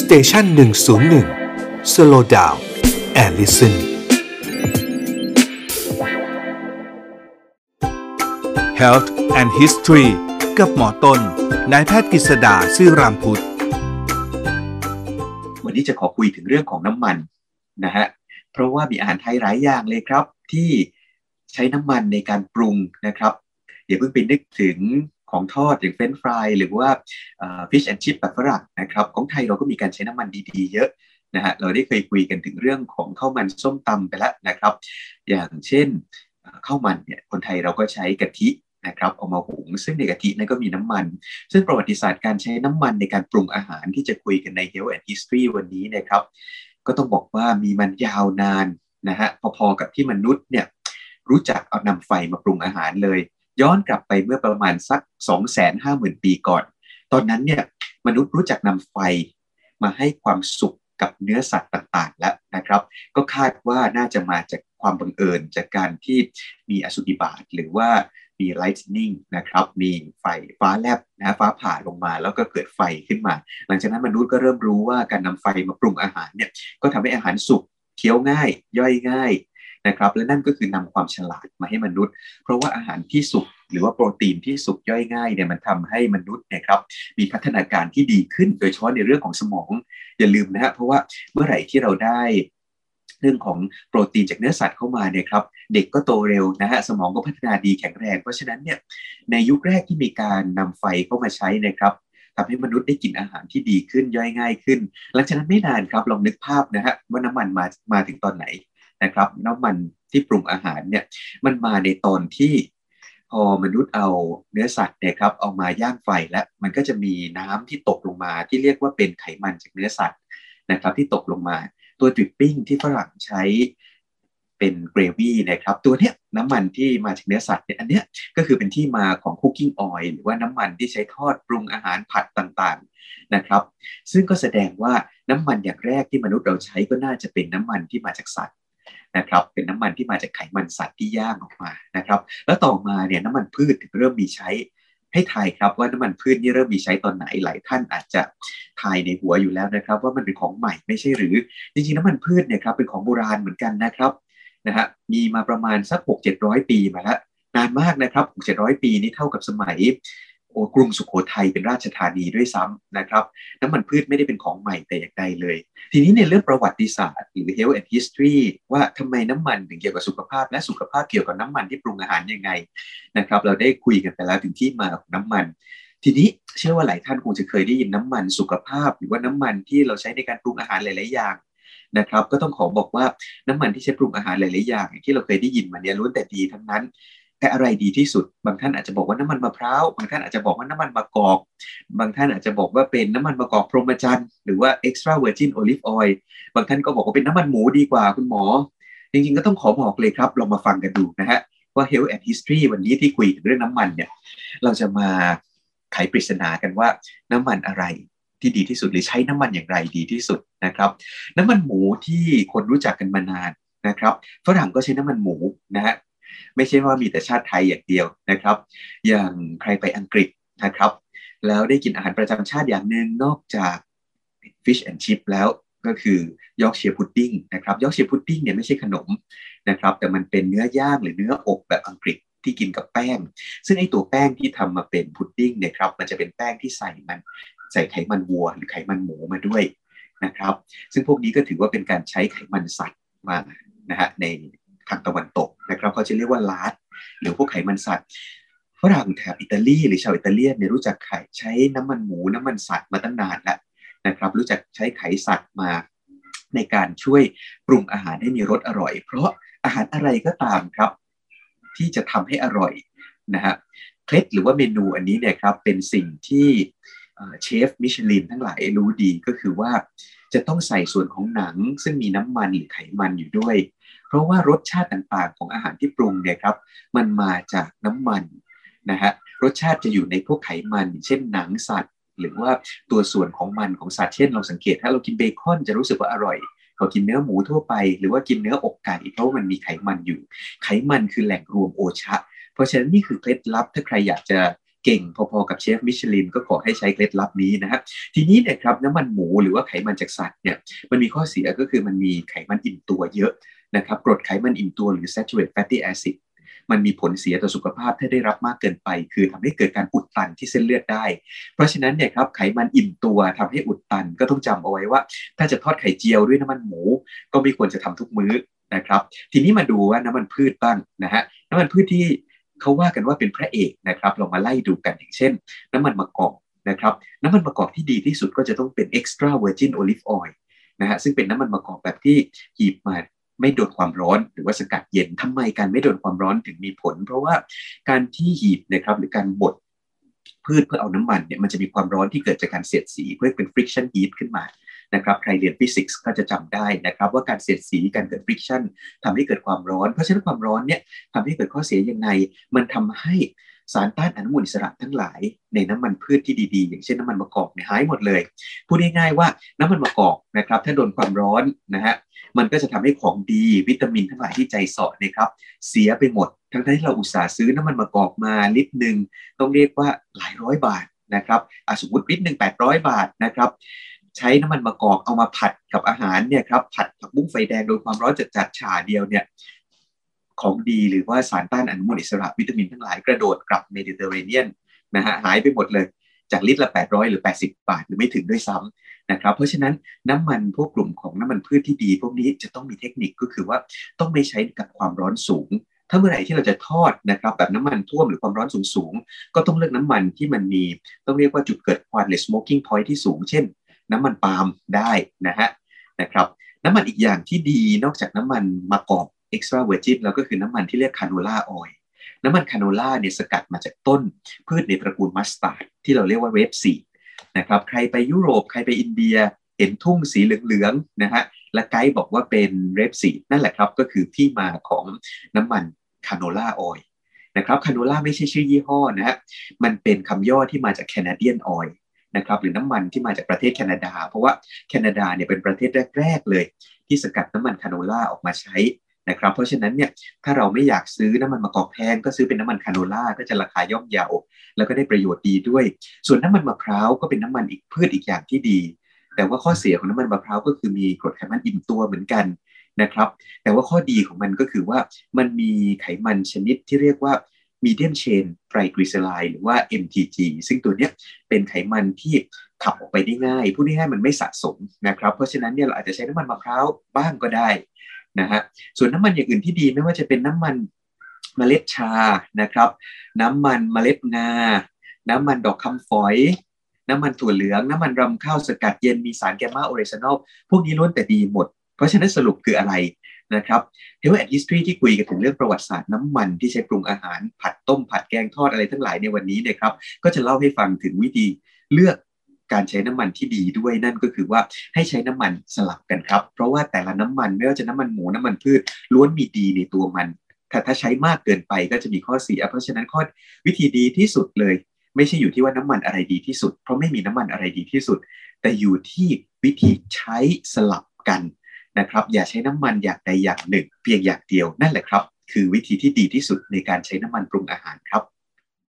station หนึ่งศูนย์หนึ่ง slow down and listen Health and History กับหมอต้น นายแพทย์กฤษดาซื่อรามพุทธ วันนี้จะขอคุยถึงเรื่องของน้ำมันนะฮะ เพราะว่ามีอาหารไทยหลายอย่างเลยครับ ที่ใช้น้ำมันในการปรุงนะครับ อย่าเพิ่งไปนึกถึง ของทอดอย่างเฟรนฟรายหรือว่าฟิชแอนชิพแบบฝรั่งนะครับของไทยเราก็มีการใช้น้ำมันดีๆ เยอะนะฮะเราได้เคยคุยกันถึงเรื่องของข้าวมันส้มตำไปแล้วนะครับ อย่างเช่นข้าวมันเนี่ยคนไทยเราก็ใช้กะทินะครับเอามาหุงซึ่งในกะทินั้นก็มีน้ำมัน ซึ่งประวัติศาสตร์การใช้น้ำมันในการปรุงอาหารที่จะคุยกันใน Health and History วันนี้นะครับ ก็ต้องบอกว่ามีมันยาวนานนะฮะพอๆกับที่มนุษย์เนี่ยรู้จักเอานำไฟมาปรุงอาหารเลย ย้อนกลับไปเมื่อประมาณสัก 250,000 ปีก่อน ตอนนั้นเนี่ยมนุษย์รู้จักนำไฟมาให้ความสุขกับเนื้อสัตว์ต่างๆ แล้วนะครับ ก็คาดว่าน่าจะมาจากความบังเอิญจากการที่มีอสุจิบาตหรือว่ามี lightning นะครับ มีไฟฟ้าแลบนะฟ้าผ่าลงมาแล้วก็เกิดไฟขึ้นมา หลังจากนั้นมนุษย์ก็เริ่มรู้ว่าการนำไฟมาปรุงอาหารเนี่ยก็ทำให้อาหารสุกเคี้ยวง่าย ย่อยง่าย นะครับและนั่นก็คือนำความฉลาดมาให้มนุษย์ เพราะว่าอาหารที่สุกหรือว่าโปรตีนที่สุกย่อยง่ายเนี่ยมันทำให้มนุษย์นะครับมีพัฒนาการที่ดีขึ้น โดยเฉพาะในเรื่องของสมองอย่าลืมนะฮะเพราะว่าเมื่อไหร่ที่เราได้เรื่องของโปรตีนจากเนื้อสัตว์เข้ามาเนี่ยครับเด็กก็โตเร็วนะฮะสมองก็พัฒนาดีแข็งแรง เพราะฉะนั้นเนี่ยในยุคแรกที่มีการนำไฟเข้ามาใช้นะครับทำให้มนุษย์ได้กินอาหารที่ดีขึ้นย่อยง่ายขึ้น หลังจากนั้นไม่นานครับลองนึกภาพนะฮะว่าน้ำมันมามาถึงตอนไหน นะครับน้ำมันที่ปรุงอาหารเนี่ยมันมาในตอนที่พอมนุษย์เอาเนื้อสัตว์เนี่ยครับเอามาย่างไฟแล้วมันก็จะมีน้ำที่ตกลงมาที่เรียกว่าเป็นไขมันจากเนื้อสัตว์นะครับที่ตกลงมา ตัวดริปปิ้งที่ฝรั่งใช้เป็นเกรวี่นะครับตัวเนี้ยน้ำมันที่มาจากเนื้อสัตว์เนี่ยอันเนี้ยก็คือเป็นที่มาของคุกกิ้งออยล์หรือว่าน้ำมันที่ใช้ทอดปรุงอาหารผัดต่างๆนะครับ ซึ่งก็แสดงว่าน้ำมันอย่างแรกที่มนุษย์เราใช้ก็น่าจะเป็นน้ำมันที่มาจากสัตว์ นะครับเป็นน้ำมันที่มาจากไขมันสัตว์ที่ย่างออกมานะครับ แล้วต่อมาเนี่ยน้ำมันพืชถึงเริ่มมีใช้ให้ทายครับว่าน้ำมันพืชนี่เริ่มมีใช้ตอนไหนหลายท่านอาจจะทายในหัวอยู่แล้วนะครับ ว่ามันเป็นของใหม่ไม่ใช่หรือจริงๆน้ำมันพืชเนี่ยครับเป็นของโบราณเหมือนกันนะครับนะฮะมีมาประมาณสักหกเจ็ดร้อยปีมาแล้วนานมากนะครับหกเจ็ดร้อยปีนี่เท่ากับสมัย กรุงสุโขทัยเป็นราชธานีด้วยซ้ำนะครับน้ำมันพืชไม่ได้เป็นของใหม่แต่อย่างใดเลย ทีนี้ในเรื่องประวัติศาสตร์หรือ health and history ว่าทำไมน้ำมันถึงเกี่ยวกับสุขภาพ และสุขภาพเกี่ยวกับน้ำมันที่ปรุงอาหารยังไงนะครับ เราได้คุยกันไปแล้วถึงที่มาของน้ำมัน ทีนี้เชื่อว่าหลายท่านคงจะเคยได้ยินน้ำมันสุขภาพ หรือว่าน้ำมันที่เราใช้ในการปรุงอาหารหลาย ๆ อย่างนะครับก็ต้องขอบอกว่าน้ำมันที่ใช้ปรุงอาหารหลาย ๆ อย่างที่เราเคยได้ยินมาเนี่ยล้วนแต่ดีทั้งนั้น แต่อะไรดีที่สุด บางท่านอาจจะบอกว่าน้ำมันมะพร้าวบางท่านอาจจะบอกว่าน้ำมันมะกอก บางท่านอาจจะบอกว่าเป็นน้ำมันมะกอกพรหมจรรย์หรือว่า extra virgin olive oil บางท่านก็บอกว่าเป็นน้ำมันหมูดีกว่าคุณหมอ จริงๆก็ต้องขอบอกเลยครับลองมาฟังกันดูนะฮะว่า health and history วันนี้ที่คุยถึงเรื่องน้ำมันเนี่ยเราจะมาไขปริศนากันว่าน้ำมันอะไรที่ดีที่สุดหรือใช้น้ำมันอย่างไรดีที่สุดนะครับ น้ำมันหมูที่คนรู้จักกันมานานนะครับฝรั่งก็ใช้น้ำมันหมูนะฮะ ไม่ใช่ว่ามีแต่ชาติไทยอย่างเดียวนะครับ อย่างใครไปอังกฤษนะครับ แล้วได้กินอาหารประจำชาติอย่างหนึ่งนอกจาก fish and chip แล้วก็คือ Yorkshire pudding นะครับ Yorkshire pudding เนี่ยไม่ใช่ขนมนะครับ แต่มันเป็นเนื้อย่างหรือเนื้ออบแบบอังกฤษที่กินกับแป้ง ซึ่งไอตัวแป้งที่ทำมาเป็นพุดดิ้งเนี่ยครับ มันจะเป็นแป้งที่ใส่มันใส่ไขมันวัว หรือไขมันหมูมาด้วยนะครับ ซึ่งพวกนี้ก็ถือว่าเป็นการใช้ไขมันสัตว์มานะฮะในทางตะวันตก นะครับเขาจะเรียกว่าลาดหรือพวกไขมันสัตว์ฝรั่งแถบอิตาลีหรือชาวอิตาเลียนเนี่ยรู้จักไข่ใช้น้ำมันหมูน้ำมันสัตว์มาตั้งนานแล้วนะครับ รู้จักใช้ไขสัตว์มาในการช่วยปรุงอาหารให้มีรสอร่อย เพราะอาหารอะไรก็ตามครับ ที่จะทำให้อร่อยนะฮะเคล็ดหรือว่าเมนูอันนี้เนี่ยครับเป็นสิ่งที่เชฟมิชลินทั้งหลายรู้ดีก็คือว่าจะต้องใส่ส่วนของหนังซึ่งมีน้ำมันหรือไขมันอยู่ด้วย เพราะว่ารสชาติต่างๆ ของอาหารที่ปรุงเนี่ยครับ มันมาจากน้ำมันนะฮะรสชาติจะอยู่ในพวกไขมัน เช่นหนังสัตว์ หรือว่าตัวส่วนของมันของสัตว์เช่นเราสังเกต ถ้าเรากินเบคอนจะรู้สึกว่าอร่อยเขากินเนื้อหมูทั่วไป หรือว่ากินเนื้ออกไก่เพราะมันมีไขมันอยู่ ไขมันคือแหล่งรวมโอชะ เพราะฉะนั้นนี่คือเคล็ดลับถ้าใครอยากจะเก่งพอๆกับเชฟมิชลินก็ขอให้ใช้เคล็ดลับนี้นะครับทีนี้เนี่ยครับน้ำมันหมูหรือว่าไขมันจากสัตว์เนี่ยมันมีข้อเสียก็คือมันมีไขมันอิ่มตัวเยอะ นะครับกรดไขมันอิ่มตัวหรือ saturated fatty acid มันมีผลเสียต่อสุขภาพถ้าได้รับมากเกินไป คือทำให้เกิดการอุดตันที่เส้นเลือดได้ เพราะฉะนั้นเนี่ยครับไขมันอิ่มตัวทำให้อุดตันก็ต้องจำเอาไว้ว่า ถ้าจะทอดไข่เจียวด้วยน้ำมันหมู ก็ไม่ควรจะทำทุกมื้อนะครับ ทีนี้มาดูว่าน้ำมันพืชบ้างนะฮะน้ำมันพืชที่เขาว่ากันว่าเป็นพระเอกนะครับเรามาไล่ดูกันอย่างเช่น น้ำมันมะกอกนะครับน้ำมันมะกอกที่ดีที่สุดก็จะต้องเป็น extra virgin olive oil นะฮะซึ่งเป็นน้ำมันมะกอกแบบที่หีบมา ไม่โดนความร้อนหรือว่าสกัดเย็นทำไมการไม่โดนความร้อนถึงมีผล เพราะว่าการที่หีบนะครับหรือการบดพืชเพื่อเอาน้ำมันเนี่ยมันจะมีความร้อนที่เกิดจากการเสียดสีเพื่อเป็น friction heat ขึ้นมานะครับใครเรียนฟิสิกส์ก็จะจำได้นะครับว่าการเสียดสีการเกิด friction ทำให้เกิดความร้อน เพราะฉะนั้นความร้อนเนี่ยทำให้เกิดข้อเสียยังไง มันทำให้ สารต้านอนุมูลอิสระทั้งหลายในน้ำมันพืชที่ดีๆ อย่างเช่นน้ำมันมะกอกเนี่ยหายหมดเลย พูดง่ายๆว่าน้ำมันมะกอกนะครับถ้าโดนความร้อนนะฮะมันก็จะทำให้ของดีวิตามินทั้งหลายที่ใจสาะนะครับเสียไปหมด ทั้งที่เราอุตส่าห์ซื้อน้ำมันมะกอกมาลิตรหนึ่งต้องเรียกว่าหลายร้อยบาทนะครับสมมติลิตรหนึ่งแปดร้อยบาทนะครับใช้น้ำมันมะกอกเอามาผัดกับอาหารเนี่ยครับผัดผักบุ้งไฟแดงโดยความร้อนจัดจัดฉาเดียวเนี่ย ของดีหรือว่าสารต้านอนุมูลอิสระวิตามินทั้งหลายกระโดดกลับเมดิเตอร์เรเนียนนะฮะหายไปหมดเลย จากลิตรละ 800 หรือ 80 บาท หรือไม่ถึงด้วยซ้ำนะครับเพราะฉะนั้นน้ำมันพวกกลุ่มของน้ำมันพืชที่ดี พวกนี้จะต้องมีเทคนิคก็คือว่าต้องไม่ใช้กับความร้อนสูงถ้าเมื่อไหร่ที่เราจะทอดนะครับแบบน้ำมันท่วมหรือความร้อนสูงสูงก็ต้องเลือกน้ำมันที่มันมีต้องเรียกว่าจุดเกิดควันหรือ smoking point ที่สูง เช่น น้ำมันปาล์มได้นะฮะนะครับน้ำมันอีกอย่างที่ดีนอกจากน้ำมันมะกอก extra virgin แล้วก็คือน้ำมันที่เรียก canola oil น้ำมันคาโนล่าเนี่ยสกัดมาจากต้นพืชในตระกูลมัสตาร์ดที่เราเรียกว่า rapeseed นะครับใครไปยุโรปใครไปอินเดียเห็นทุ่งสีเหลืองๆนะฮะและไกด์บอกว่าเป็น rapeseed นั่นแหละครับก็คือที่มาของน้ำมัน canola oil นะครับคาโนล่าไม่ใช่ชื่อยี่ห้อนะฮะมันเป็นคำย่อที่มาจาก Canadian oil นะครับหรือน้ำมันที่มาจากประเทศแคนาดา เพราะว่าแคนาดาเนี่ยเป็นประเทศแรก ๆ เลย ที่สกัดน้ำมันคาโนล่าออกมาใช้ นะครับเพราะฉะนั้นเนี่ยถ้าเราไม่อยากซื้อน้ำมันมะกอกแพงก็ซื้อเป็นน้ำมันคาโนล่าก็จะราคาย่อมเยาแล้วก็ได้ประโยชน์ดีด้วย ส่วนน้ำมันมะพร้าวก็เป็นน้ำมันอีกพืชอีกอย่างที่ดี แต่ว่าข้อเสียของน้ำมันมะพร้าวก็คือมีกรดไขมันอิ่มตัวเหมือนกันนะครับแต่ว่าข้อดีของมันก็คือว่ามันมีไขมันชนิดที่เรียกว่า medium chain triglyceride หรือว่า MTG ซึ่งตัวเนี้ยเป็นไขมันที่ขับออกไปได้ง่าย พูดง่ายๆมันไม่สะสมนะครับ เพราะฉะนั้นเนี่ยเราอาจจะใช้น้ำมันมะพร้าวบ้างก็ได้ นะฮะส่วนน้ำมันอย่างอื่นที่ดีไม่ว่าจะเป็นน้ำมันเมล็ดชานะครับ น้ำมันเมล็ดงา น้ำมันดอกคำฝอย น้ำมันถั่วเหลือง น้ำมันรำข้าวสกัดเย็นมีสารแกมมาโอเรซานอลพวกนี้ล้วนแต่ดีหมด เพราะฉะนั้นสรุปคืออะไรนะครับ Health and History ที่คุยกันถึงเรื่องประวัติศาสตร์น้ำมันที่ใช้ปรุงอาหารผัดต้มผัดแกงทอดอะไรทั้งหลายในวันนี้เนี่ยครับ ก็จะเล่าให้ฟังถึงวิธีเลือก การใช้น้ำมันที่ดีด้วยนั่นก็คือว่าให้ใช้น้ำมันสลับกันครับ เพราะว่าแต่ละน้ำมันไม่ว่าจะน้ำมันหมูน้ำมันพืชล้วนมีดีในตัวมันแต่ถ้าใช้มากเกินไปก็จะมีข้อเสีย เพราะฉะนั้นข้อวิธีดีที่สุดเลย ไม่ใช่อยู่ที่ว่าน้ำมันอะไรดีที่สุด เพราะไม่มีน้ำมันอะไรดีที่สุด แต่อยู่ที่วิธีใช้สลับกันนะครับ อย่าใช้น้ำมันอย่างใดอย่างหนึ่ง เพียงอย่างเดียวนั่นแหละครับ คือวิธีที่ดีที่สุดในการใช้น้ำมันปรุงอาหารครับ